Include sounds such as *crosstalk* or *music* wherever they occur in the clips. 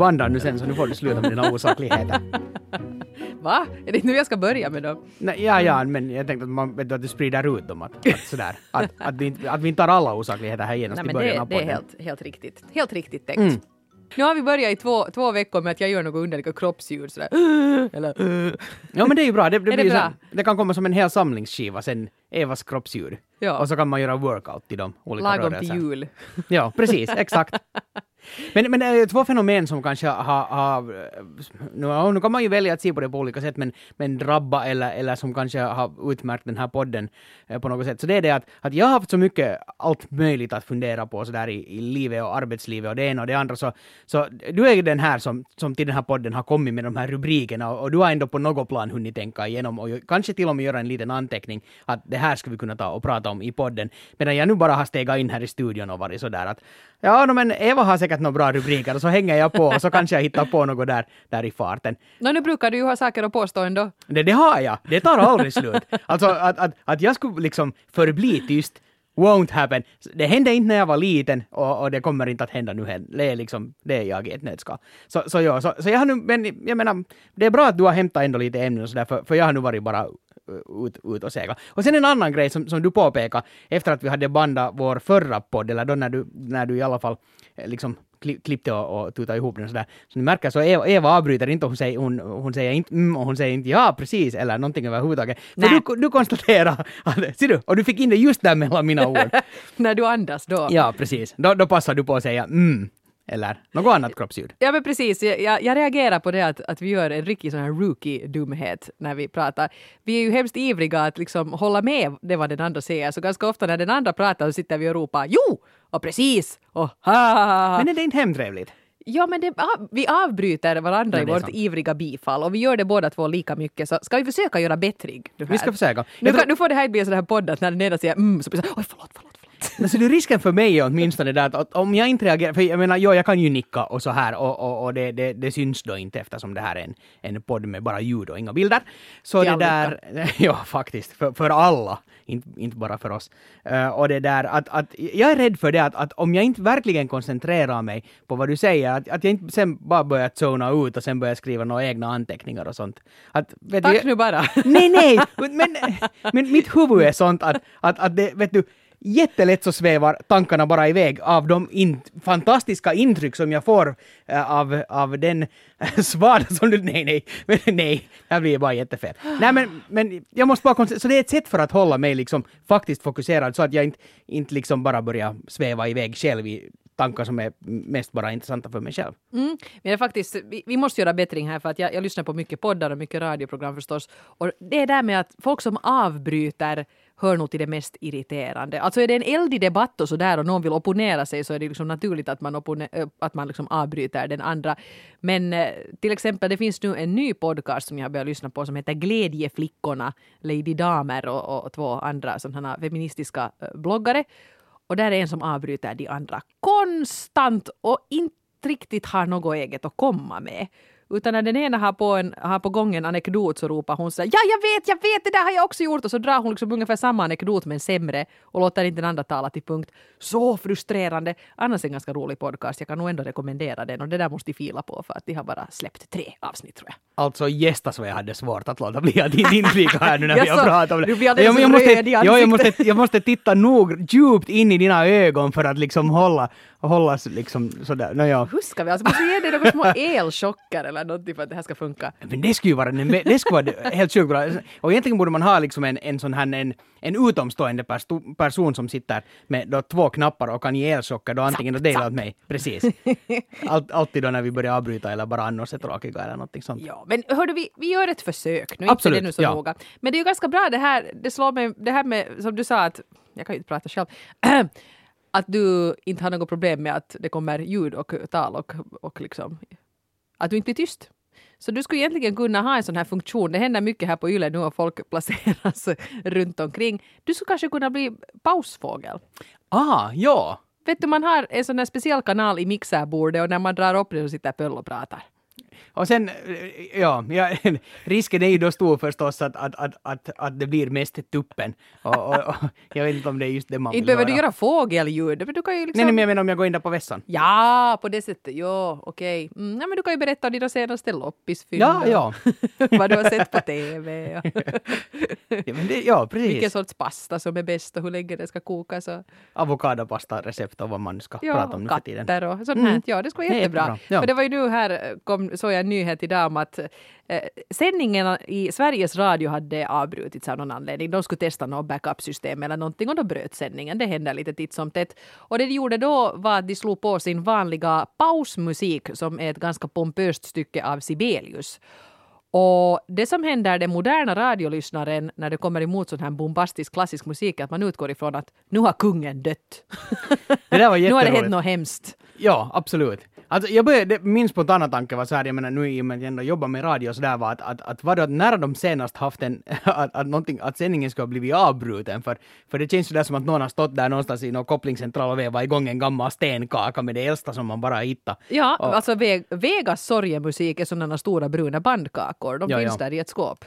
bandar nu sen så nu får du sluta med dina osakligheter. *laughs* Va? Är det nu jag ska börja med dem? Nej, ja, ja, men jag tänkte att, man, att du sprider ut dem. Att, att, sådär, att, att, vi, inte- att vi inte tar alla osakligheter här genast Nej, i början det, av det är podden. helt, helt riktigt. Helt riktigt tänkt. Mm. Nu har vi börjat i två, två veckor med att jag gör något underliga kroppsljud sådär. *gasps* Eller, *laughs* Ja men det är ju bra. Det, det, det bra? Så, det kan komma som en hel samlingsskiva sen, Evas kroppsljud. Ja. Och så kan man göra workout till de olika lagom rörelser. till jul. Ja, precis, exakt. *laughs* Men, men det är två fenomen som kanske har, har nu, nu kan man ju välja att se på det på olika sätt, men, men drabba eller, eller som kanske har utmärkt den här podden eh, på något sätt. Så det är det att, att jag har haft så mycket allt möjligt att fundera på sådär i, i livet och arbetslivet och det ena och det andra. Så, så du är ju den här som, som till den här podden har kommit med de här rubrikerna och, och du har ändå på något plan hunnit tänka igenom och kanske till och med göra en liten anteckning att det här ska vi kunna ta och prata om i podden. Medan jag nu bara har stegat in här i studion och varit sådär att ja, no, men Eva har säkert några bra rubriker och så hänger jag på och så kanske jag hittar på något där, där i farten. Nå, nu brukar du ju ha saker att påstå ändå. Det, det har jag. Det tar aldrig slut. Alltså att, att, att jag skulle liksom förbli tyst won't happen. Det hände inte när jag var liten och, och det kommer inte att hända nu heller. Det är liksom, det är jag i ett nötskal. Så, så, ja, så, så jag har nu, men jag menar, det är bra att du har hämtat ändå lite ämnen och sådär, för, för jag har nu varit bara ut, ut och segla. Och sen en annan grej som, som du påpekade efter att vi hade bandat vår förra podd, eller då när du, när du i alla fall eh, liksom klippte och, och tutade ihop den sådär. Så ni märker så Eva, Eva avbryter inte, hon säger, hon, hon säger inte mm, och hon säger inte ja precis eller någonting överhuvudtaget. För du, du konstaterar att, ser du, och du fick in det just där mellan mina ord. *laughs* När du andas då. Ja, precis. Då, då passar du på att säga mm, eller något annat kroppsljud. Ja men precis, jag, jag, jag reagerar på det att, att vi gör en riktig sån här rookie-dumhet när vi pratar. Vi är ju hemskt ivriga att liksom hålla med det vad den andra säger, så ganska ofta när den andra pratar så sitter vi och ropar jo! Och precis! Och ha, ha, ha, ha. Men är det inte hemtrevligt? Ja, men det, vi avbryter varandra Ja, i vårt sant. ivriga bifall och vi gör det båda två lika mycket. Så ska vi försöka göra bättring? nu Vi ska försöka. Nu, Jag kan, tror- nu får det här inte bli en sån här podd att när den ena säger mm så blir det så oj förlåt, förlåt. *laughs* Alltså det risken för mig är åtminstone där att, om jag inte reagerar, för jag menar, jo, jag kan ju nicka och så här och, och, och det, det, det syns då inte eftersom det här är en, en podd med bara ljud och inga bilder. Så det där, *laughs* ja faktiskt, för, för alla, inte, inte bara för oss. Eh, och det där att, att jag är rädd för det att, att om jag inte verkligen koncentrerar mig på vad du säger, att, att jag inte sen bara börjar zona ut och sen börjar skriva några egna anteckningar och sånt. Att, vet Tack du, nu bara. Nej, nej, *laughs* men, men mitt huvud är sånt att, att, att det, vet du, jättelätt så svävar tankarna bara iväg av de in, fantastiska intryck som jag får äh, av, av den äh, svada som du... Nej, nej, men, *laughs* nej, det här blir bara jättefel. Nej, men, men jag måste bara koncentrera, så det är ett sätt för att hålla mig liksom faktiskt fokuserad så att jag inte, inte liksom bara börjar sväva iväg själv i tankar som är mest bara intressanta för mig själv. Mm. Men det är faktiskt, vi, vi måste göra bättring här för att jag, jag lyssnar på mycket poddar och mycket radioprogram förstås. Och det är där med att folk som avbryter hör nog till det mest irriterande. Alltså är det en eldig debatt och sådär och någon vill opponera sig så är det liksom naturligt att man, eh, att man liksom avbryter den andra. Men eh, till exempel det finns nu en ny podcast som jag har börjat lyssna på som heter Glädjeflickorna, Lady Damer och, och två andra sådana feministiska eh, bloggare. Och där är en som avbryter de andra konstant och inte riktigt har något eget att komma med. Utan när den ena har på, en, har på gång en anekdot så ropar hon så här, ja jag vet, jag vet, det där har jag också gjort och så drar hon liksom ungefär samma anekdot men sämre och låter inte den andra tala till punkt. Så frustrerande! Annars en ganska rolig podcast, jag kan nog ändå rekommendera den och det där måste de fila på för att de har bara släppt tre avsnitt tror jag. Alltså gästas vad jag hade svårt att låta bli *laughs* att inflika här nu när vi har pratat om det. du blir alldeles jag, jag, måste, röd i ja, jag, ansiktet. måste, jag måste titta nog djupt in i dina ögon för att liksom hålla, hålla liksom sådär. No, ja. Hur ska vi? Alltså måste ge dig några små *laughs* elchocker eller någonting för att det här ska funka. Men det skulle ju vara, det skulle vara helt sjukt bra. Och egentligen borde man ha liksom en, en sån här en, en utomstående perso- person som sitter med då två knappar och kan ge elchocker då antingen åt dig eller åt mig. Precis. Allt, alltid då när vi börjar avbryta eller bara annars är tråkiga eller någonting sånt. Ja, men hörde vi, vi gör ett försök nu, Absolut, inte det nu så ja. noga. Men det är ju ganska bra det här, det slår mig, det här med, som du sa att, jag kan ju inte prata själv, *clears throat* att du inte har något problem med att det kommer ljud och tal och, och liksom, att du inte blir tyst. Så du skulle egentligen kunna ha en sån här funktion. Det händer mycket här på Yle nu och folk placeras *laughs* runt omkring. Du skulle kanske kunna bli pausfågel. Ah, ja. Vet du, man har en sån här speciell kanal i mixerbordet och när man drar upp det så sitter Pöll och pratar. Och sen, ja, ja, *laughs* risken är ju då stor förstås att, att, att, att, att det blir mest tuppen. Och, och, och *laughs* jag vet inte om det är just det man vill Inte behöver du göra fågelljud, men du kan ju liksom... Nej, nej, men jag menar om jag går in där på vässan. Ja, på det sättet. Jo, okej. Mm, nej, men du kan ju berätta om dina senaste loppisfynd. Ja, ja. *laughs* vad du har sett på TV. Ja, men det, ja Vilken precis. sorts pasta som är bäst och hur länge det ska kokas. Och, Avokadopasta-recept och vad man ska prata om nu för tiden. katter och sånt här. Mm. Ja, det skulle vara jättebra. jättebra, ja. För det var ju nu här, kom, såg jag en nyhet idag om att eh, sändningarna i Sveriges Radio hade avbrutits av någon anledning. De skulle testa något backup-system eller någonting och då bröt sändningen. Det händer lite titt som tätt. Och det de gjorde då var att de slog på sin vanliga pausmusik som är ett ganska pompöst stycke av Sibelius. Och det som händer den moderna radiolyssnaren när det kommer emot sån här bombastisk klassisk musik är att man utgår ifrån att nu har kungen dött. *laughs* Nu har det hänt något hemskt. Ja, absolut. Alltså, jag började, min spontana tanke var så här, jag menar nu i och med att jag ändå jobbar med radio och sådär var att, att, att vadå, att när de senast haft en, *laughs* att, att, någonting, att sändningen ska ha blivit avbruten för, för det känns ju där som att någon har stått där någonstans i någon kopplingscentral och vevat igång en gammal stenkaka med det äldsta som man bara hittat. Ja, Och- alltså Ve- Vegas sorgemusik är sådana stora bruna bandkakor. De Ja, finns ja. där i ett skåp.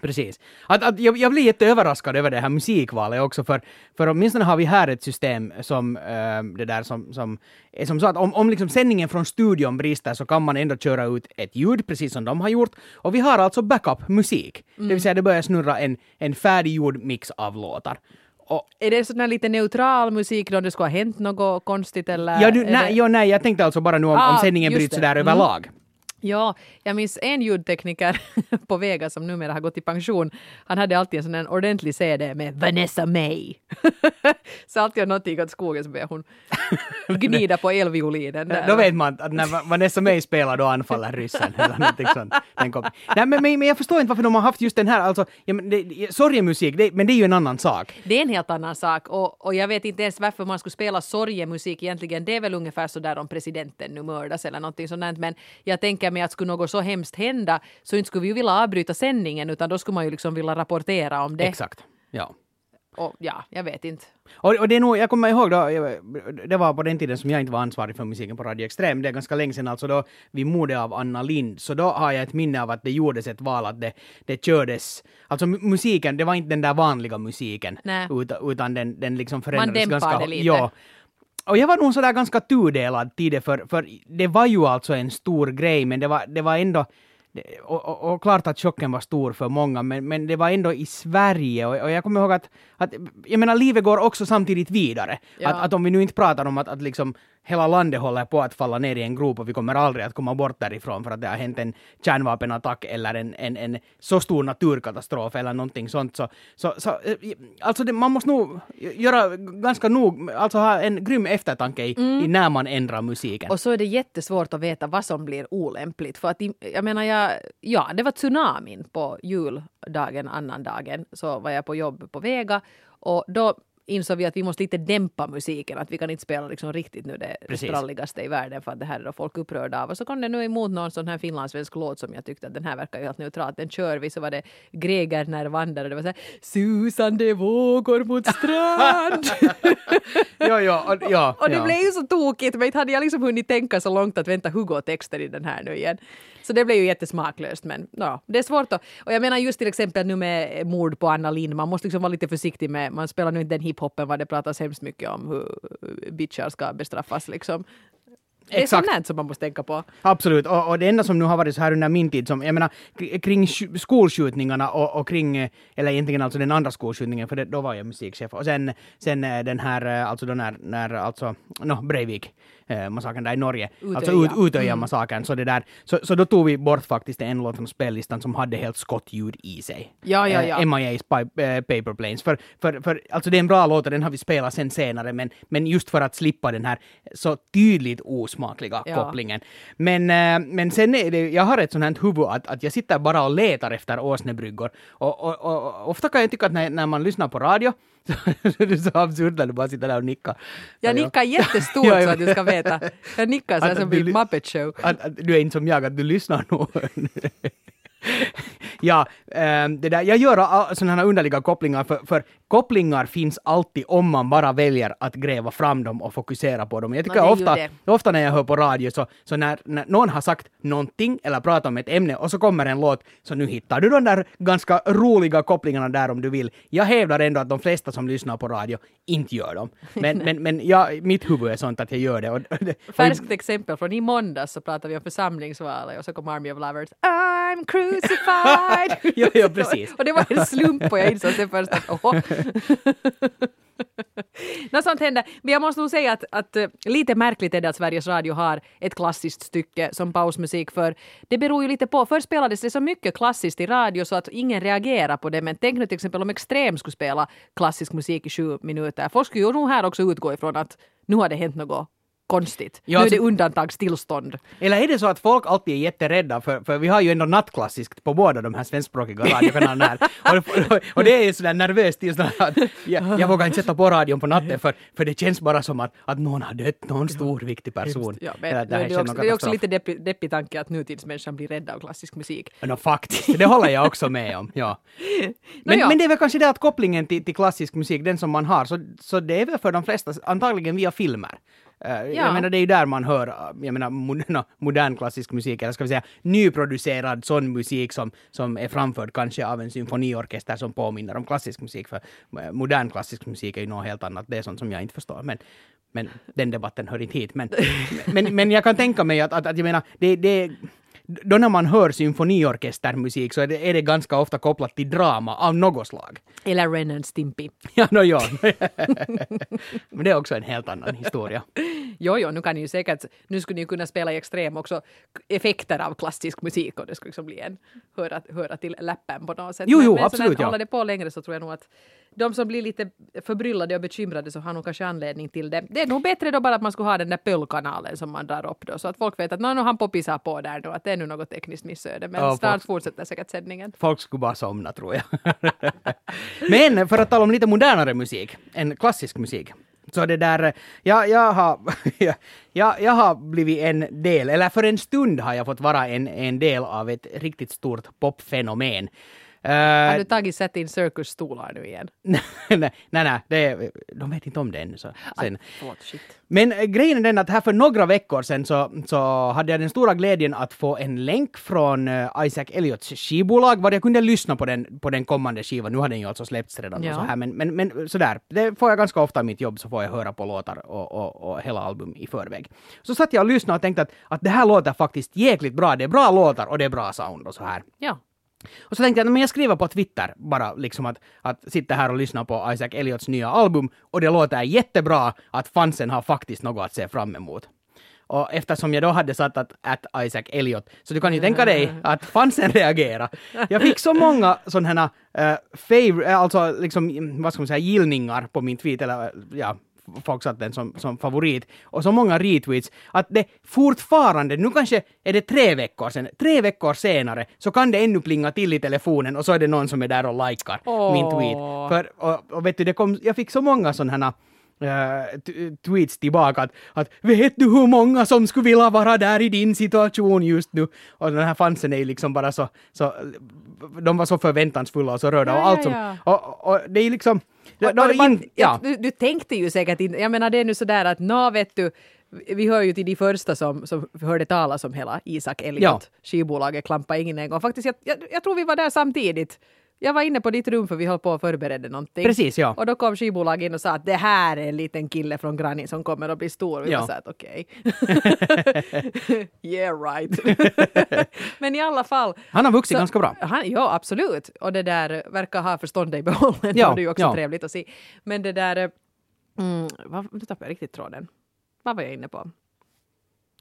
Precis. Att, att jag, jag blir jätteöverraskad över det här musikvalet också, för, för åtminstone har vi här ett system som, eh, det där som, som är som så att om, om liksom sändningen från studion brister så kan man ändå köra ut ett ljud, precis som de har gjort. Och vi har alltså backup-musik, det Mm. vill säga det börjar snurra en, en färdiggjord mix av låtar. Och, Är det sån här lite neutral musik då det skulle ha hänt något konstigt eller? ja, du, nej, det... ja, nej, jag tänkte alltså bara nu om, om Ah, sändningen just bryts det. sådär Mm. överlag. Ja, jag minns en ljudtekniker *laughs* på Vegas som numera har gått i pension. Han hade alltid en sån ordentlig CD med Vanessa May. *laughs* så alltid om någonting åt skogen så började hon *laughs* gnida på elviolinen. där. Då vet man att när Vanessa May spelar då anfaller ryssen. eller någonting sånt. Den kom. Nej, men, men, men jag förstår inte varför de har haft just den här, alltså, ja, men det, sorgemusik, det, men det är ju en annan sak. Det är en helt annan sak och, och jag vet inte ens varför man skulle spela sorgemusik egentligen. Det är väl ungefär så där om presidenten nu mördas eller någonting sånt. Men jag tänker mig att skulle något så hemskt hända så inte skulle vi ju vilja avbryta sändningen utan då skulle man ju liksom vilja rapportera om det. Exakt. Ja. Och ja, jag vet inte. Och, och det är nog, jag kommer ihåg då, det var på den tiden som jag inte var ansvarig för musiken på Radio Extrem, det är ganska länge sedan, alltså då vid mordet av Anna Lind, så då har jag ett minne av att det gjordes ett val att det, det kördes, alltså mu- musiken, det var inte den där vanliga musiken, utan, utan den, den liksom förändrades dämpade ganska... det lite. Ja. Och jag var nog sådär ganska tudelad till det, för, för det var ju alltså en stor grej, men det var, det var ändå det- och, och, och klart att chocken var stor för många, men, men det var ändå i Sverige. Och, och jag kommer ihåg att, att, jag menar, livet går också samtidigt vidare. Ja. Att, att om vi nu inte pratar om att, att liksom hela landet håller på att falla ner i en grop och vi kommer aldrig att komma bort därifrån för att det har hänt en kärnvapenattack eller en, en, en så stor naturkatastrof eller någonting sånt. Så, så, så eh, alltså det, man måste nog göra ganska nog, alltså ha en grym eftertanke i, i när man ändrar musiken. Och så är det jättesvårt att veta vad som blir olämpligt. För att jag menar, jag, ja, det var tsunamin på juldagen, annandagen, så var jag på jobb på Vega och då insåg vi att vi måste lite dämpa musiken, att vi kan inte spela liksom riktigt nu det Precis. spralligaste i världen för att det här är då folk upprörda av. Och så kom det nu emot någon sån här finlandssvensk låt som jag tyckte att den här verkar ju helt neutralt. Den kör vi så var det Greger när vandrar och det var så här susande vågor mot strand. *laughs* ja, ja, och, ja, *laughs* Och det ja. blev ju så tokigt, men inte hade jag liksom hunnit tänka så långt att vänta, hur går texten i den här nu igen? Så det blev ju jättesmaklöst, men ja, det är svårt att... Och jag menar just till exempel nu med mord på Anna Lind, man måste liksom vara lite försiktig med, man spelar nu inte den hiphopen vad det pratas hemskt mycket om hur bitchar ska bestraffas liksom. Det är sånt som man måste tänka på. Absolut, och, och det enda som nu har varit så här under min tid, som, jag menar kring- kring sk- skolskjutningarna och, och kring, eller egentligen alltså den andra skolskjutningen, för det, då var jag musikchef, och sen, sen eh, den här, eh, alltså då när, när alltså, no, Breivik, eh, massakern där i Norge, alltså ut, Utöja. Utöja-massakern, så det där, så, så då tog vi bort faktiskt en låt från spellistan som hade helt skottljud i sig. Ja, ja, Eh, ja. MIA's pi- eh, Paper Planes. För, för, för, alltså det är en bra låt och den har vi spelat sen senare, men, men just för att slippa den här så tydligt osmakliga Ja. kopplingen. Men, eh, men sen är det, jag har ett sånt här huvud att, att jag sitter bara och letar efter åsnebryggor. Och, och, och, och ofta kan jag tycka att när, när man lyssnar på radio *laughs* så är så absurt när du bara sitter där och nickar. Jag nickar jättestort *laughs* Ja, så att du ska veta. Jag nickar så här som du- Muppet Show. Att, att du är inte som jag, att du lyssnar nog. *laughs* ja, ehm, det där, jag gör all- sådana här underliga kopplingar, för, för kopplingar finns alltid om man bara väljer att gräva fram dem och fokusera på dem. Jag tycker ju ofta, ofta när jag hör på radio, så, så när, när någon har sagt någonting eller pratat om ett ämne och så kommer en låt, så nu hittar du de där ganska roliga kopplingarna där om du vill. Jag hävdar ändå att de flesta som lyssnar på radio inte gör dem. Men, *laughs* men, men jag, mitt huvud är sånt att jag gör det. Och, och, Färskt exempel från i måndags så pratade vi om församlingsvalet och så kom Army of Lovers I'm crucified! *laughs* Ja, ja, precis. *laughs* och det var en slump och jag insåg det först att. *laughs* Något sånt händer. Men jag måste nog säga att, att eh, lite märkligt är det att Sveriges Radio har ett klassiskt stycke som pausmusik för det beror ju lite på. Förr spelades det så mycket klassiskt i radio så att ingen reagerar på det. Men tänk nu till exempel om Extrem skulle spela klassisk musik i sju minuter. Folk skulle ju nog här också utgå ifrån att nu har det hänt något konstigt. Ja, nu är det så- undantagstillstånd. Eller är det så att folk alltid är jätterädda för, för vi har ju ändå nattklassiskt på båda de här svenskspråkiga radiokanalerna här. *laughs* Och, och, och det är ju sådär nervöst tillstånd att jag, jag vågar inte sätta på radion på natten för, för det känns bara som att, att någon har dött, någon stor viktig person. Ja, men det, här är också, det är också lite deppig, deppig tanke att nutidsmänniskan blir rädd av klassisk musik. No, faktiskt, det håller jag också med om. Ja. *laughs* Men, ja. men det är väl kanske det att kopplingen till, till klassisk musik, den som man har, så, så det är väl för de flesta antagligen via filmer. Eh, Ja. Jag menar, det är ju där man hör, eh, jag menar, modern, *laughs* modern klassisk musik, eller ska vi säga nyproducerad sån musik som, som är framförd kanske av en symfoniorkester som påminner om klassisk musik, för eh, modern klassisk musik är ju något helt annat, det är sånt som jag inte förstår. Men, men den debatten hör inte hit. Men, *laughs* men, men jag kan tänka mig att, att, att jag menar, det, det då när man hör symfoniorkestermusik så är det, är det ganska ofta kopplat till drama av något slag. Eller Ren Stimpy. *laughs* Ja, no, ja. *laughs* Men det är också en helt annan historia. *laughs* Jo, jo, nu kan ni ju säkert, nu skulle ni kunna spela i extrem också effekter av klassisk musik och det skulle liksom bli en, höra, höra till läppen på något sätt. Jo, jo, men, men absolut, ja. håller det på längre så tror jag nog att de som blir lite förbryllade och bekymrade så har nog kanske anledning till det. Det är nog bättre då bara att man skulle ha den där pöllkanalen som man drar upp då så att folk vet att nu han poppisar på där nu att det är nu något tekniskt missöde men Ja, snart folk- fortsätter säkert sändningen. Folk skulle bara somna, tror jag. *laughs* Men för att tala om lite modernare musik än klassisk musik. Så det där, ja, jag, har, *laughs* jag, jag har blivit en del, eller för en stund har jag fått vara en, en del av ett riktigt stort popfenomen. Eh, Har du tagit Satin Circus-stolar nu igen? *laughs* nej, nej, nej, det, är- de vet inte om det ännu. Så, sen. Shit. Men eh, grejen är den att här för några veckor sedan så, så hade jag den stora glädjen att få en länk från eh, Isaac Elliots skivbolag var jag kunde lyssna på den, på den kommande skivan. Nu har den ju alltså släppts redan Ja. och så här, men, men, men sådär. Det får jag ganska ofta i mitt jobb så får jag höra på låtar och, och, och hela album i förväg. Så satt jag och lyssnade och tänkte att, att det här låter faktiskt jäkligt bra. Det är bra låtar och det är bra sound och så här. Ja. Och så tänkte jag, men jag skriver på Twitter bara liksom att, att sitta här och lyssna på Isaac Elliots nya album och det låter jättebra att fansen har faktiskt något att se fram emot. Och eftersom jag då hade satt att, att Isaac Elliot, så du kan ju tänka dig *laughs* att fansen reagerar. Jag fick så många sådana här uh, favor, eh, alltså liksom, vad ska man säga, gillningar på min tweet, eller eh, ja, folk satt den som, som favorit, och så många retweets, att det fortfarande, nu kanske är det tre veckor sedan, tre veckor senare, så kan det ännu plinga till i telefonen och så är det någon som är där och likar min Åh. tweet. För, och, och vet du, det kom, jag fick så många sådana t- tweets tillbaka att, att vet du hur många som skulle vilja vara där i din situation just nu? Och den här fansen är liksom bara så, så de var så förväntansfulla och så rörda Ja, och allt ja, som, ja. och, och det är liksom, Och- och man- in, ja. du, du tänkte ju säkert inte, jag menar det är nu sådär att nå vet du, vi hör ju till de första som, som hörde talas om hela Isak Elliot, Ja. skivbolaget klampa in en gång. Faktiskt, jag, jag, jag tror vi var där samtidigt. Jag var inne på ditt rum för vi höll på och förberedde någonting. Precis, ja. Och då kom skivbolaget in och sa att det här är en liten kille från Granny som kommer att bli stor. Vi Ja. var så att okej. *laughs* yeah right. *laughs* Men i alla fall. Han har vuxit Så- ganska bra. Han, ja, absolut. Och det där verkar ha förståndet i behåll. Ja, det är ju också ja. trevligt att se. Men det där... Mm, vad, nu tappade jag riktigt tråden. Vad var jag inne på?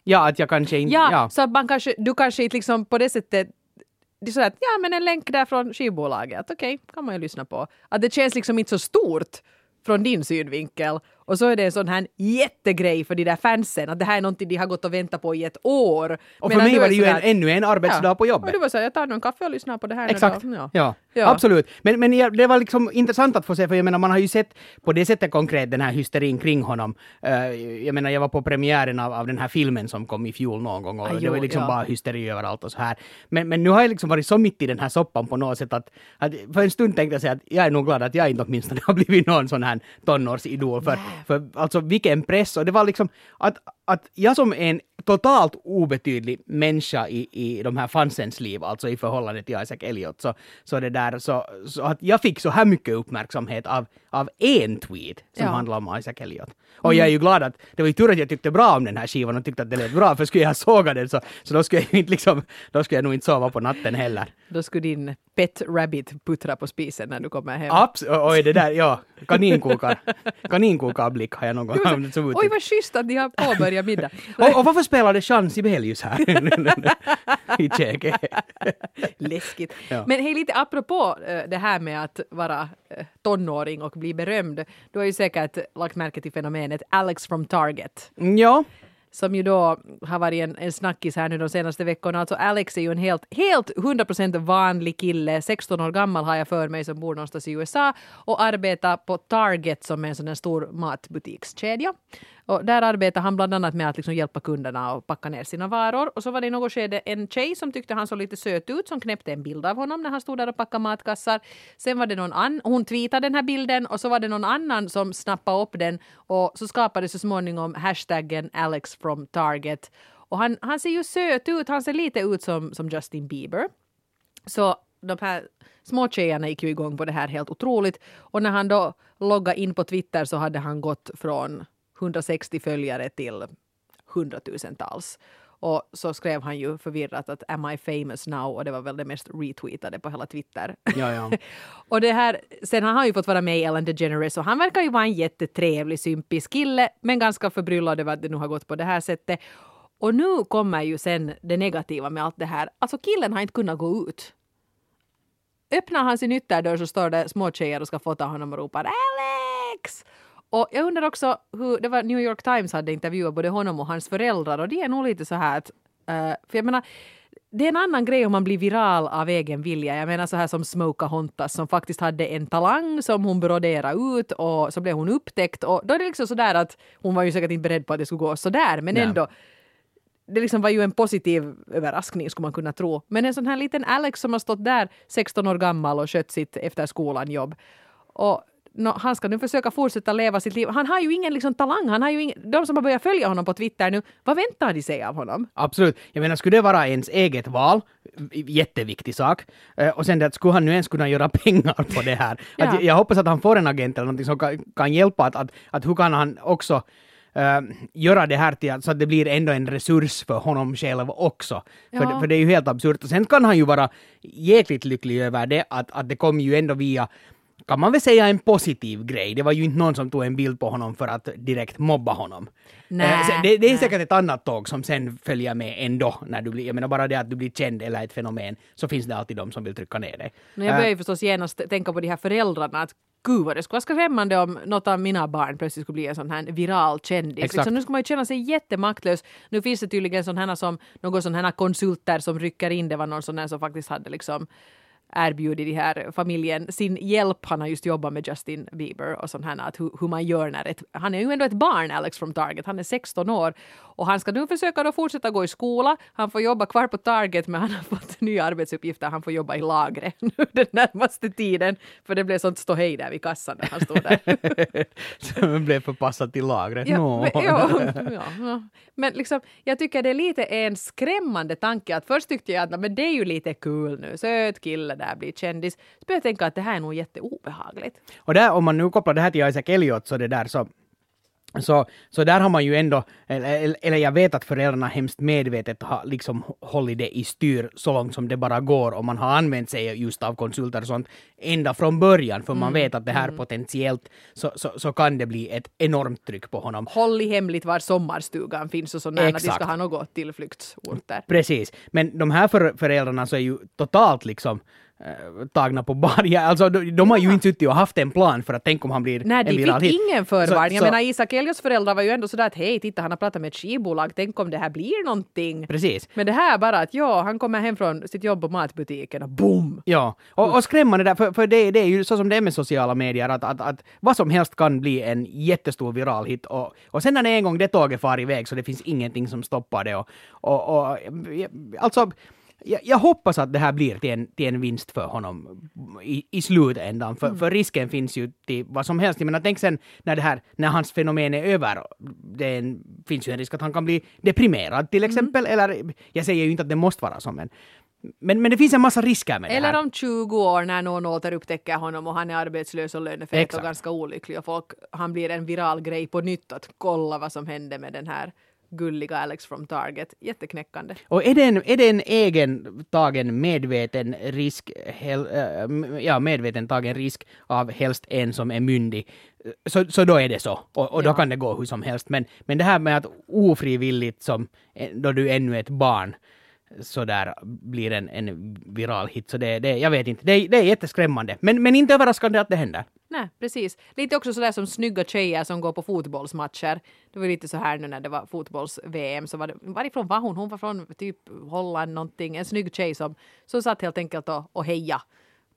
Ja, att jag kanske inte, Ja, ja. så att man kanske, du kanske inte liksom på det sättet det är sådär att ja men en länk där från skivbolaget, okej, okej, kan man ju lyssna på. Att det känns liksom inte så stort från din synvinkel och så är det en sån här jättegrej för de där fansen, att det här är någonting de har gått och väntat på i ett år. Och för mig var det ju en, ännu en arbetsdag på jobbet. Och du var så här, jag tar nog en kaffe och lyssnar på det här Exakt. Ja. Ja. Ja. absolut. Men, men det var liksom intressant att få se, för jag menar man har ju sett på det sättet konkret den här hysterin kring honom. Eh, jag menar jag var på premiären av, av den här filmen som kom i fjol någon gång och Ah, det var liksom ja. bara hysteri överallt och så här. Men, men nu har jag liksom varit så mitt i den här soppan på något sätt att, att för en stund tänkte jag säga att jag är nog glad att jag inte åtminstone har blivit någon sån här tonårsidol. För, för alltså vilken press. Och det var liksom att, att jag som en totalt obetydlig människa i, i de här fansens liv, alltså i förhållande till Isaac Elliot, så, så det där, så, så att jag fick så här mycket uppmärksamhet av, av en tweet som Ja. handlar om Isaac Elliot. Och jag är ju glad att, det var ju tur att jag tyckte bra om den här skivan och tyckte att det lät bra, för skulle jag såga den så, så då skulle jag ju inte liksom, då skulle jag nog inte sova på natten heller. Då skulle din pet rabbit puttra på spisen när du kommer hem. Abs oj, det där, ja, kaninkokar, kaninkokarblick har jag någon gång använt som Oj vad schysst att de har påbörjat middag. Och, och varför spelade Jean Sibelius här *laughs* i käket? *laughs* Läskigt. Ja. Men hej, lite apropå eh, det här med att vara eh, tonåring och bli berömd. Du har ju säkert lagt märke till fenomenet Alex from Target. Ja, Som ju då har varit en, en snackis här nu de senaste veckorna. Alltså Alex är ju en helt, helt 100% vanlig kille. 16 år gammal har jag för mig som bor någonstans i USA och arbetar på Target som är en sån här stor matbutikskedja. Och där arbetar han bland annat med att liksom hjälpa kunderna att packa ner sina varor. Och så var det i något skede en tjej som tyckte han såg lite söt ut som knäppte en bild av honom när han stod där och packade matkassar. Sen var det någon annan, hon tweetade den här bilden och så var det någon annan som snappade upp den och så skapades så småningom hashtaggen Alex from Target. Och han, han ser ju söt ut, han ser lite ut som, som Justin Bieber. Så de här små tjejerna gick ju igång på det här helt otroligt. Och när han då loggade in på Twitter så hade han gått från 160 följare till hundratusentals. Och så skrev han ju förvirrat att “Am I famous now?” och det var väl det mest retweetade på hela Twitter. ja, ja. *laughs* Och det här, sen har han ju fått vara med i Ellen DeGeneres och han verkar ju vara en jättetrevlig, sympig kille men ganska förbryllad över att det nu har gått på det här sättet. Och nu kommer ju sen det negativa med allt det här. Alltså killen har inte kunnat gå ut. Öppnar han sin ytterdörr så står det små tjejer och ska fota honom och ropar Alex! Och jag undrar också hur, det var New York Times hade intervjuat både honom och hans föräldrar och det är nog lite så här att, eh, för jag menar, det är en annan grej om man blir viral av egen vilja. Jag menar så här som Smoka Hontas som faktiskt hade en talang som hon broderade ut och så blev hon upptäckt och då är det liksom sådär att hon var ju säkert inte beredd på att det skulle gå sådär men Nej. ändå det liksom var ju en positiv överraskning skulle man kunna tro. Men en sån här liten Alex som har stått där 16 år gammal och skött sitt efter skolan jobb. Och nå, han ska nu försöka fortsätta leva sitt liv. Han har ju ingen liksom, talang. Han har ju ingen, de som har börjat följa honom på Twitter nu, vad väntar de sig av honom? Absolut. Jag menar, skulle det vara ens eget val, jätteviktig sak, eh, och sen det skulle han nu ens kunna göra *laughs* pengar på det här? Ja. Att jag, hoppas att han får en agent eller någonting som kan, kan hjälpa att, att, att hur kan han också eh, göra det här till att, så att det blir ändå en resurs för honom själv också. För, Ja. det- för det är ju helt absurt. Och sen kan han ju vara jäkligt lycklig över det, att, att det kom ju ändå via kan man väl säga en positiv grej. Det var ju inte någon som tog en bild på honom för att direkt mobba honom. Nej, Eh, det, det är nej. säkert ett annat tåg som sen följer med ändå. När du blir, jag menar bara det att du blir känd eller ett fenomen, så finns det alltid de som vill trycka ner dig. Men jag Eh, börjar ju förstås genast tänka på de här föräldrarna. Att gud vad det skulle vara skrämmande om något av mina barn plötsligt skulle bli en sån här viral kändis. Liksom, nu ska man ju känna sig jättemaktlös. Nu finns det tydligen sån här som, någon sån här konsulter som rycker in. Det var någon sån här som faktiskt hade liksom erbjudit de här familjen sin hjälp. Han har just jobbat med Justin Bieber och sånt här att hur, hur man gör när ett, han är ju ändå ett barn Alex from Target, han är 16 år och han ska nu försöka då fortsätta gå i skola. Han får jobba kvar på Target men han har *laughs* fått nya arbetsuppgifter. Han får jobba i lagret *laughs* nu den närmaste tiden för det blev sånt ståhej där vid kassan när han stod där. *laughs* som blev förpassad till lagret. Ja, Nå. men, ja, ja, ja. men liksom, jag tycker det är lite en skrämmande tanke att först tyckte jag att men det är ju lite kul nu, söt kille där blir kändis. Så började jag tänka att det här är nog jätteobehagligt. Och där, om man nu kopplar det här till Isaac Elliot, så det där så så, så där har man ju ändå, eller, eller jag vet att föräldrarna hemskt medvetet har liksom hållit det i styr så långt som det bara går och man har använt sig just av konsulter och sånt ända från början för Mm. man vet att det här potentiellt så, så, så kan det bli ett enormt tryck på honom. Håll i hemligt var sommarstugan finns och sådär när de ska ha något tillflyktsorter. Precis, men de här för, föräldrarna så är ju totalt liksom tagna på bar. *laughs* Ja, alltså, de, de har ju inte suttit och haft en plan för att tänk om han blir Nej, en de viral fick hit. ingen förvarning. Jag Så- menar Isak Ellios föräldrar var ju ändå sådär att hej, titta han har pratat med ett skivbolag, tänk om det här blir någonting. Precis. Men det här bara att ja, han kommer hem från sitt jobb på matbutiken och boom! Ja, och, och skrämmande där, för, för det, det är ju så som det är med sociala medier, att, att, att vad som helst kan bli en jättestor viral hit och, och sen när det en gång det tåget far iväg så det finns ingenting som stoppar det. Och, och, och, alltså, jag, jag hoppas att det här blir till en, till en vinst för honom i, i slutändan, för, för risken finns ju till vad som helst. Jag menar, tänk sen när, det här, när hans fenomen är över, det en, finns ju en risk att han kan bli deprimerad till exempel, eller jag säger ju inte att det måste vara så, men men, men det finns en massa risker med det Eller här. om 20 år när någon återupptäcker honom och han är arbetslös och lönefet och ganska olycklig och folk, han blir en viral grej på nytt att kolla vad som hände med den här gulliga Alex from Target. Jätteknäckande. Och är det en, är det en egen tagen medveten risk, hel, äh, ja medveten tagen risk av helst en som är myndig, så, så då är det så. Och, och då Ja. kan det gå hur som helst. Men, men det här med att ofrivilligt som, eh, då du ännu är ett barn, så där blir en, en viral hit. Så det, det, jag vet inte, det, är- det är jätteskrämmande. Men, men inte överraskande att det händer. Nej, precis. Lite också sådär som snygga tjejer som går på fotbollsmatcher. Det var lite så här nu när det var fotbolls-VM. Så var det, varifrån var hon? Hon var från typ Holland någonting. En snygg tjej som, som satt helt enkelt och, och heja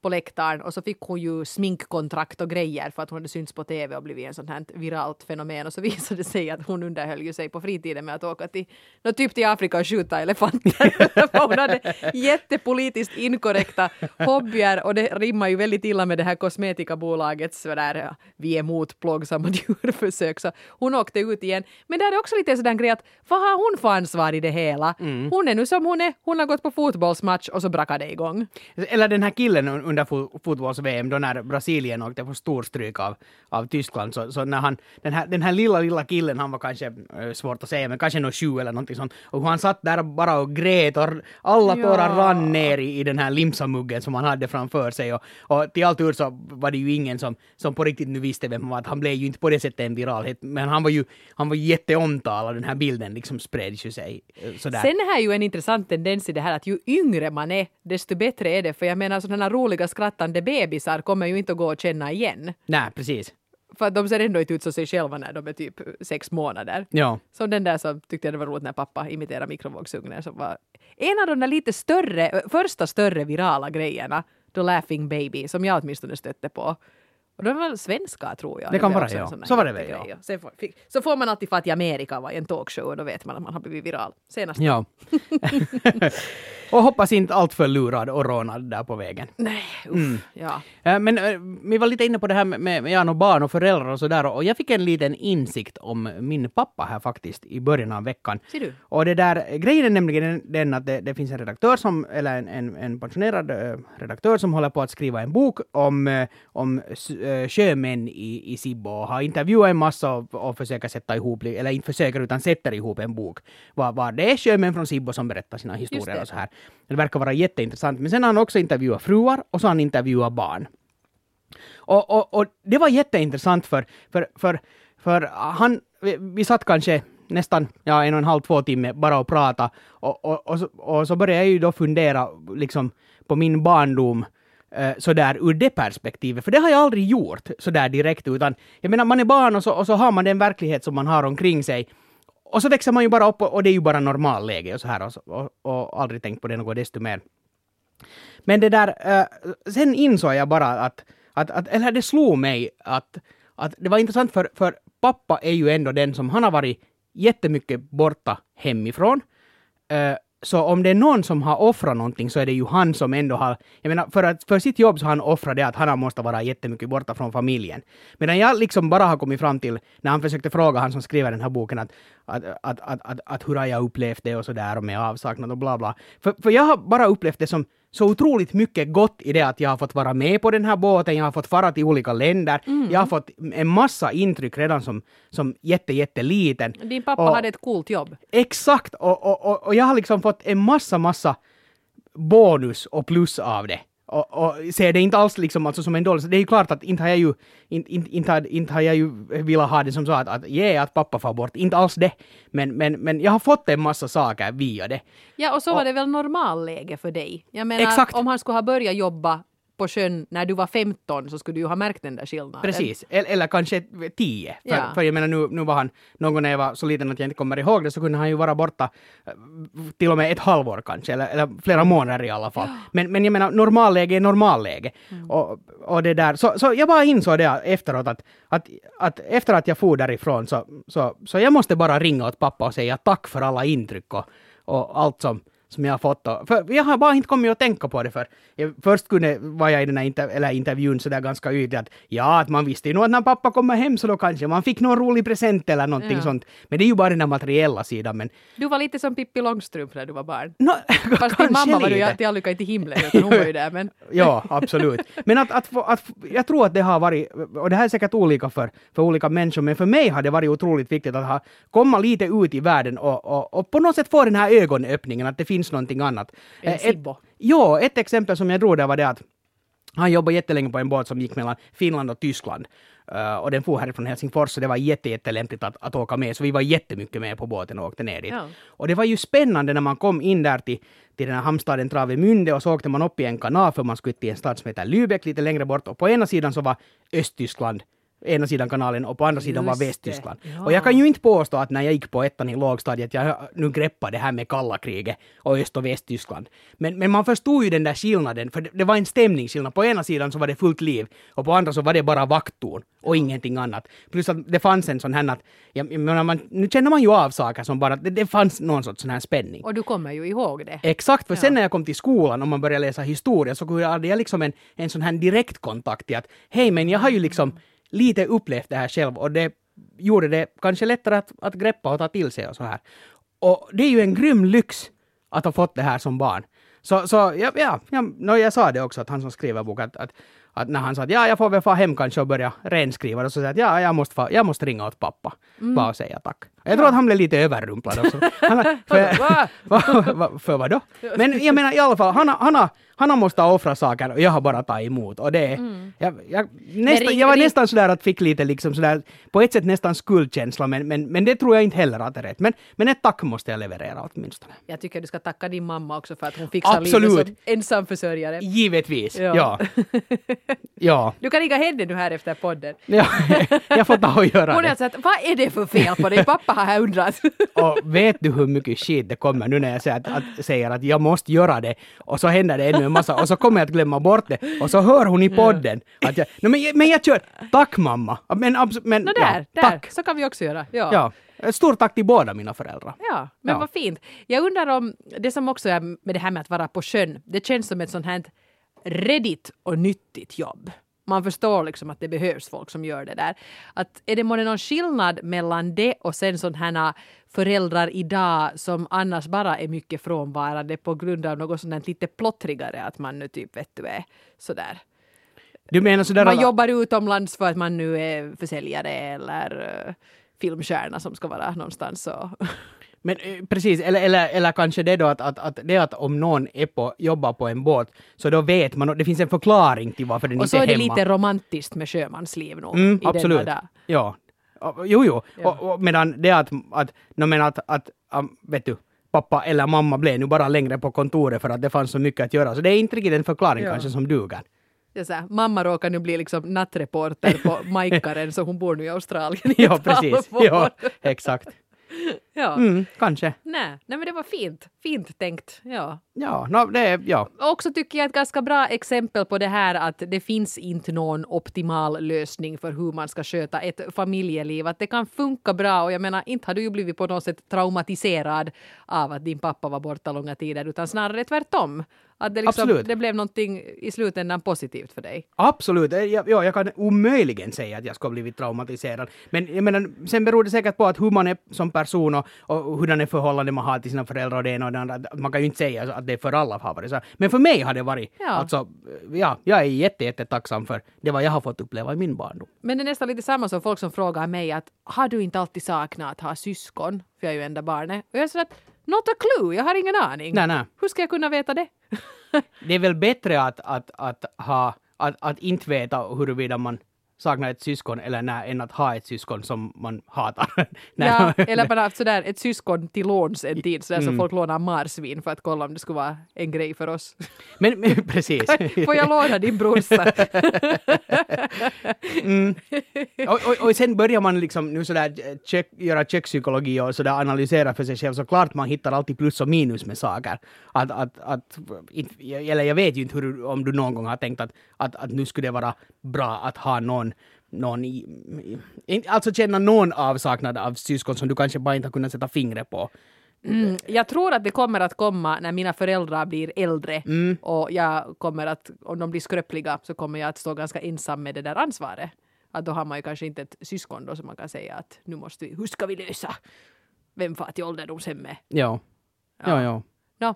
på läktaren och så fick hon ju sminkkontrakt och grejer för att hon hade synts på tv och blivit en sån här viralt fenomen och så *laughs* visade det sig att hon underhöll ju sig på fritiden med att åka till, nå, typ till Afrika och skjuta elefanter. *laughs* Hon hade jättepolitiskt inkorrekta hobbyer och det rimmar ju väldigt illa med det här kosmetikabolagets sådär, vi är emot plågsamma *laughs* djurförsök. Så hon åkte ut igen. Men där är också lite sådär grej att vad har hon för ansvar i det hela? Hon är nu som hon är, hon har gått på fotbollsmatch och så brakade det igång. Eller den här killen under fo- fotbolls-VM, då när Brasilien åkte på storstryk av, av Tyskland, så, så när han, den här, den här lilla, lilla killen, han var kanske, eh, svårt att säga, men kanske nog sju eller någonting sånt, och han satt där bara och grät och alla Ja. tårar rann ner i, i den här limsamuggen som han hade framför sig, och, och till all tur så var det ju ingen som, som på riktigt nu visste vem han var, han blev ju inte på det sättet en viralhet, men han var ju, han var jätteomtalad, den här bilden liksom spreds ju sig eh, sådär. Sen är ju en intressant tendens i det här att ju yngre man är, desto bättre är det. För jag menar sådana här roliga skrattande bebisar kommer ju inte att gå att känna igen. Nej, precis. För att de ser ändå inte ut som sig själva när de är typ sex månader. Ja. Som den där som tyckte jag det var roligt när pappa imiterade mikrovågsugnen som var en av de där lite större, första större virala grejerna, The Laughing Baby, som jag åtminstone stötte på. Och de var svenska tror jag. Det kan vara, ja. Så var det väl, ja. Sen får, fick, så får man alltid fatt i Amerika var i en talkshow och då vet man att man har blivit viral. Senast. Ja. *laughs* *laughs* och hoppas inte allt för lurad och rånad där på vägen. Nej, uff, Mm. ja. Eh, Men eh, vi var lite inne på det här med, med, med ja, och barn och föräldrar och sådär och jag fick en liten insikt om min pappa här faktiskt i början av veckan. Ser du? Och det där, grejen är nämligen den, att det, det finns en redaktör som, eller en, en, en pensionerad eh, redaktör som håller på att skriva en bok om, om sjömän i, i Sibbo och har intervjuat en massa och, och försöker sätta ihop, eller inte försöker utan sätter ihop en bok. Var, var det är sjömän från Sibbo som berättar sina historier och så här. Det verkar vara jätteintressant. Men sen har han också intervjuat fruar och så har han intervjuat barn. Och, och, och det var jätteintressant för, för, för, för han, vi, vi satt kanske nästan ja, en och en halv, två timme bara och prata och, och, och, så, och så började jag ju då fundera liksom på min barndom eh, sådär ur det perspektivet, för det har jag aldrig gjort sådär direkt, utan jag menar man är barn och så, och så har man den verklighet som man har omkring sig och så växer man ju bara upp och, och det är ju bara normalläge och så här och, så- och, och aldrig tänkt på det något desto mer. Men det där, uh, sen insåg jag bara att, att, att, eller det slog mig att, att det var intressant för, för pappa är ju ändå den som, han har varit jättemycket borta hemifrån. Uh, så om det är någon som har offrat någonting så är det ju han som ändå har, jag menar för, att, för sitt jobb så har han offrat det att han har måste vara jättemycket borta från familjen. Medan jag liksom bara har kommit fram till, när han försökte fråga han som skriver den här boken att, att, att, att, att, att hur har jag upplevt det och sådär och med avsaknad och bla bla. För, för jag har bara upplevt det som så otroligt mycket gott i det att jag har fått vara med på den här båten, jag har fått fara till olika länder, jag har fått en massa intryck redan som, som jätte, jätteliten. Din pappa Och- hade ett coolt jobb. Exakt! Och, och, och, och jag har liksom fått en massa, massa bonus och plus av det. Och, och ser det inte alls liksom alltså som en dålig... Det är ju klart att inte har jag ju, inte, inte, inte, inte har jag ju velat ha det som så att, att yeah, att pappa far bort. Inte alls det. Men, men, men jag har fått en massa saker via det. Ja, och så var det väl normalläge för dig. Jag menar, Exakt. om han skulle ha börjat jobba på sjön när du var 15 så skulle du ju ha märkt den där skillnaden. Precis, eller, eller kanske tio. För, Ja. för jag menar nu, nu var han, någon gång när jag var så liten att jag inte kommer ihåg det, så kunde han ju vara borta eh, till och med ett halvår kanske, eller, eller flera månader i alla fall. Men, men jag menar normalläge är normalläge. Och, och det där, så, så jag bara insåg det efteråt att, att, att efter att jag for därifrån så, så, så jag måste bara ringa åt pappa och säga tack för alla intryck och, och allt som, som jag har fått. Och, för jag har bara inte kommit att tänka på det för jag, först kunde, var jag i den här inter, eller intervjun sådär ganska ytlig att ja, att man visste ju nog att när pappa kommer hem så då kanske man fick någon rolig present eller någonting Ja. sånt. Men det är ju bara den där materiella sidan. Men Du var lite som Pippi Långstrump när du var barn. no, *laughs* Fast din mamma var du ju lite. alltid aldrig till himlen, utan hon var ju där. Men *laughs* Ja, absolut. Men att, att, få- att, jag tror att det har varit, och det här är säkert olika för, för olika människor, men för mig har det varit otroligt viktigt att ha, komma lite ut i världen och, och, och på något sätt få den här ögonöppningen att det finns någonting annat. En Eh, ett. Jo, ett exempel som jag drog där var det att han jobbade jättelänge på en båt som gick mellan Finland och Tyskland. Eh, och den for härifrån Helsingfors så det var jätte, jättelämpligt att, att åka med. Så vi var jättemycket med på båten och åkte ner dit. Ja. Och det var ju spännande när man kom in där till, till den här hamnstaden Travemünde och så åkte man upp i en kanal för man skulle till en stad som heter Lübeck lite längre bort. Och på ena sidan så var Östtyskland ena sidan kanalen och på andra sidan var Just det. Västtyskland. Ja. Och jag kan ju inte påstå att när jag gick på ettan i lågstadiet, jag nu greppade det här med kalla kriget och Öst och Västtyskland. Men, men man förstod ju den där skillnaden, för det, det var en stämningsskillnad. På ena sidan så var det fullt liv och på andra så var det bara vakttorn och ingenting annat. Plus att det fanns en sån här att, jag, jag menar, man, nu känner man ju av saker som bara, det, det fanns någon sorts sån här spänning. och du kommer ju ihåg det. Exakt, för Ja. sen när jag kom till skolan och man började läsa historia så hade jag liksom en, en sån här direktkontakt till att hej, men jag har ju liksom lite upplevt det här själv och det gjorde det kanske lättare att, att greppa och ta till sig och så här. Och det är ju en grym lyx att ha fått det här som barn. Så, så ja, ja, ja no, jag sa det också, att han som skriver bok, att, att, att när han sa att ja, jag får väl få hem kanske och börja renskriva, och så sa jag att ja, jag måste, få, jag måste ringa åt pappa, bara och säga tack. Jag tror att han blev lite överrumplad också. Han, *laughs* för, för vad då? Men jag menar i alla fall, han, han, han har måste offra saker och jag har bara tagit emot. Och det är, jag, jag, nästan, jag var nästan sådär att fick lite liksom sådär, på ett sätt nästan skuldkänsla, men, men, men det tror jag inte heller att det är rätt. Men, men ett tack måste jag leverera åtminstone. Jag tycker du ska tacka din mamma också för att hon fixar Absolut. livet som ensamförsörjare. Givetvis, Ja. ja. *laughs* Ja, Du kan ringa henne nu här efter podden. ja. *laughs* jag får ta och göra Hon det. har sagt, vad är det för fel på dig? Pappa har här undrat. Och vet du hur mycket skit det kommer nu när jag säger att, att, säger att jag måste göra det och så händer det ännu en massa och så kommer jag att glömma bort det och så hör hon i podden att jag, no, men, jag- men jag kör, tack mamma. Men, men ja, där, där. tack. Så kan vi också göra. Ja. Ja. Ett stort tack till båda mina föräldrar. Ja, men Ja. vad fint. Jag undrar om det som också är med det här med att vara på sjön, det känns som ett sånt här redigt och nyttigt jobb. Man förstår liksom att det behövs folk som gör det där. Att är det månne någon skillnad mellan det och sen här föräldrar idag som annars bara är mycket frånvarande på grund av något här lite plottrigare att man nu typ vet du är sådär. Du menar sådär Man att- jobbar utomlands för att man nu är försäljare eller uh, filmstjärna som ska vara någonstans och Men eh, precis, eller, eller, eller kanske det då att, att, att det att om någon är på, jobbar på en båt, så då vet man, det finns en förklaring till varför den Och inte så är det hemma. lite romantiskt med sjömansliv nog. Mm, absolut. Ja. Och- Jo, jo. Ja. Och, och medan det att, att, no, men att, att um, vet du, pappa eller mamma blev nu bara längre på kontoret för att det fanns så mycket att göra. Så det är inte riktigt en förklaring Ja. kanske som duger. Är så här, mamma råkar nu bli liksom nattreporter på *laughs* Majkaren så hon bor nu i Australien i Ja, precis. Ja, exakt. Ja. Mm, kanske. Nej, nej, men det var fint. Fint tänkt. Ja. Ja, no, det är, ja. Också tycker jag ett ganska bra exempel på det här att det finns inte någon optimal lösning för hur man ska sköta ett familjeliv. Att det kan funka bra och jag menar inte har du ju blivit på något sätt traumatiserad av att din pappa var borta långa tider utan snarare tvärtom. Att det, liksom, Absolut. det blev någonting i slutändan positivt för dig. Absolut. Eh, Jag, ja, jag kan omöjligen säga att jag skulle ha blivit traumatiserad. Men jag menar, sen beror det säkert på att hur man är som person och, och hurdan är förhållande man har till sina föräldrar och det ena och det andra. Man kan ju inte säga att det är för alla har varit så. Men för mig har det varit, Ja. alltså, ja, jag är jätte, jätte tacksam för det vad jag har fått uppleva i min barndom. Men det är nästan lite samma som folk som frågar mig att har du inte alltid saknat att ha syskon? För jag är ju enda barnet. Och jag säger att Not a clue, jag har ingen aning. Nej, nej. Hur ska jag kunna veta det? *laughs* Det är väl bättre att, att, att, ha, att, att inte veta huruvida man saknar ett syskon eller nej, än att ha ett syskon som man hatar. *laughs* Ja, eller bara haft sådär ett syskon till låns en tid, sådär Mm. så folk lånar marsvin för att kolla om det skulle vara en grej för oss. *laughs* men, men precis. Får jag låna din brorsa? *laughs* och, och, och sen börjar man liksom nu sådär eh, check, göra kökspsykologi och sådär analysera för sig själv, så klart man hittar alltid plus och minus med saker. Att, att, att, eller jag vet ju inte hur, om du någon gång har tänkt att, att, att nu skulle det vara bra att ha någon någon i, i, alltså känna någon avsaknad av syskon som du kanske bara inte har kunnat sätta fingret på. Mm, jag tror att det kommer att komma när mina föräldrar blir äldre Mm. och jag kommer att, om de blir skröpliga så kommer jag att stå ganska ensam med det där ansvaret. Att då har man ju kanske inte ett syskon då som man kan säga att nu måste vi, hur ska vi lösa? Vem far till ålderdomshemmet? Ja. Ja, ja. Nå,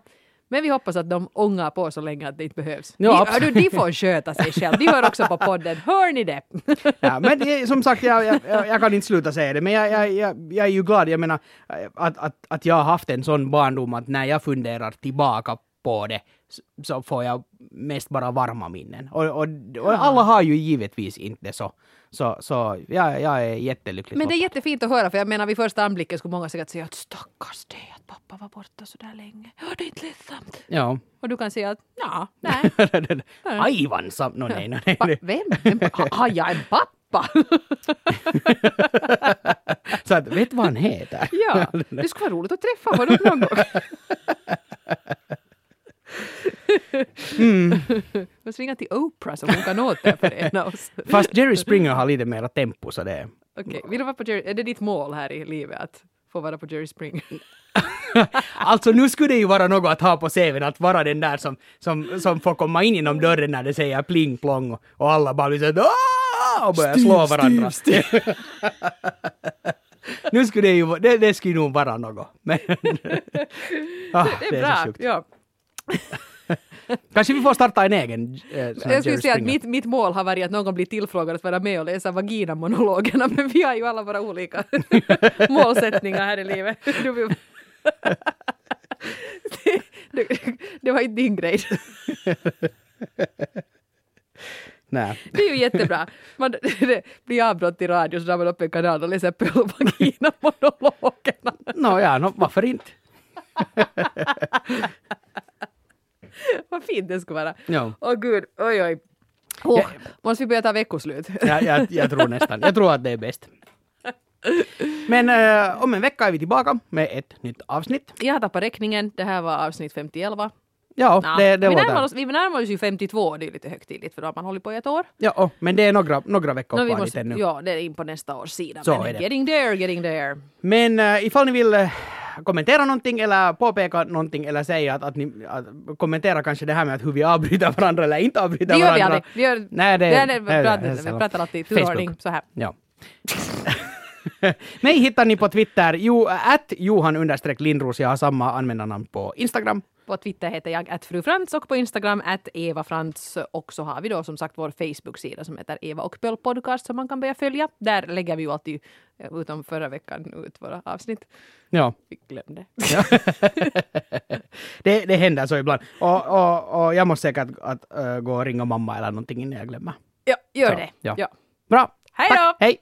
men vi hoppas att de ångar på så länge att det inte behövs. Ja, de, hördu, de får sköta sig själv. De hör också på podden. Hör ni det? Ja, men det, som sagt, jag, jag, jag jag kan inte sluta säga det, men jag, jag, jag, jag är ju glad. Jag menar att, att, att jag har haft en sån barndom att när jag funderar tillbaka på det så- får jag mest bara varma minnen. Och, och, och alla har ju givetvis inte så. Så, så jag, jag är jättelycklig. Men det är jättefint att höra för jag menar vid första anblicken skulle många säkert säga att stackars dig att pappa var borta så där länge. Ja, det är inte ledsamt. Ja. Och du kan säga att ja, *laughs* nej. Aivan sam... No, nej, no, nej. Pa, vem? vem? Ha- Har jag en pappa? *laughs* Så att, vet du vad han heter? ja, *laughs* det skulle vara roligt att träffa honom någon gång. Mm. *laughs* Måste ringa till Oprah så hon kan återförena oss. *laughs* Fast Jerry Springer har lite mera tempo så det är... Okej, vill du vara på Jerry? Är det ditt mål här i livet att få vara på Jerry Springer? *laughs* Alltså nu skulle det ju vara något att ha på CVn, att vara den där som, som, som får komma in genom dörren när det säger pling plong och, och alla bara blir "Aah!" och börjar slå varandra. nu skulle det ju det, det skulle nog vara något. Men, ah, Det är så bra. sjukt. Ja. Kanske vi får starta en egen eh, Jag skulle säga att mitt, mitt mål har varit att någon blir tillfrågad att vara med och läsa vaginamonologerna men vi har ju alla våra olika *laughs* målsättningar här i livet. Det, *laughs* det, det var inte din grej. *laughs* Nej. Det är ju jättebra. Man, det blir avbrott i radio så drar man upp en kanal och läser på vaginamonologerna. Nå ja, no, varför inte? *laughs* Vad fint det skulle vara. Ja. Åh gud, oj oj. Oh, Ja. Måste vi börja ta veckoslut? Jag, jag, *laughs* jag tror nästan. Jag tror att det är bäst. Men eh, om en vecka är vi tillbaka med ett nytt avsnitt. Jag har tappat räkningen. Det här var avsnitt 51. Ja, Ja, det, det vi, låter... närmar oss, vi närmar oss ju 52, det är lite högtidligt för då har man hållit på i ett år. Ja, men det är några, några veckor vi kvar måste, dit ännu. ja, det är in på nästa års sida. Så men är det. getting there, getting there. Men uh, ifall ni vill eh, kommentera någonting eller påpeka någonting eller säga att, att ni att, kommentera kanske det här med att hur vi avbryter varandra eller inte avbryter Det gör vi varandra. aldrig. Vi, gör, Nej, det, det, är- vi, det är pratar, vi sällan. pratar alltid i turordning så här. Ja. *laughs* Mig hittar ni på Twitter, jo, att Johan Lindros, jag har samma användarnamn på Instagram. På Twitter heter jag att fru Frans och på Instagram att Eva Frans. Och så har vi då som sagt vår Facebook-sida som heter Eva och Pöl Podcast som man kan börja följa. Där lägger vi ju alltid, eh, utom förra veckan, ut våra avsnitt. Ja. Vi glömde. *laughs* det, det händer så ibland. Och, och, och jag måste säkert att, äh, gå och ringa mamma eller någonting innan jag glömmer. Ja, gör Så, det. ja. Ja. Bra! Hej då! Hej!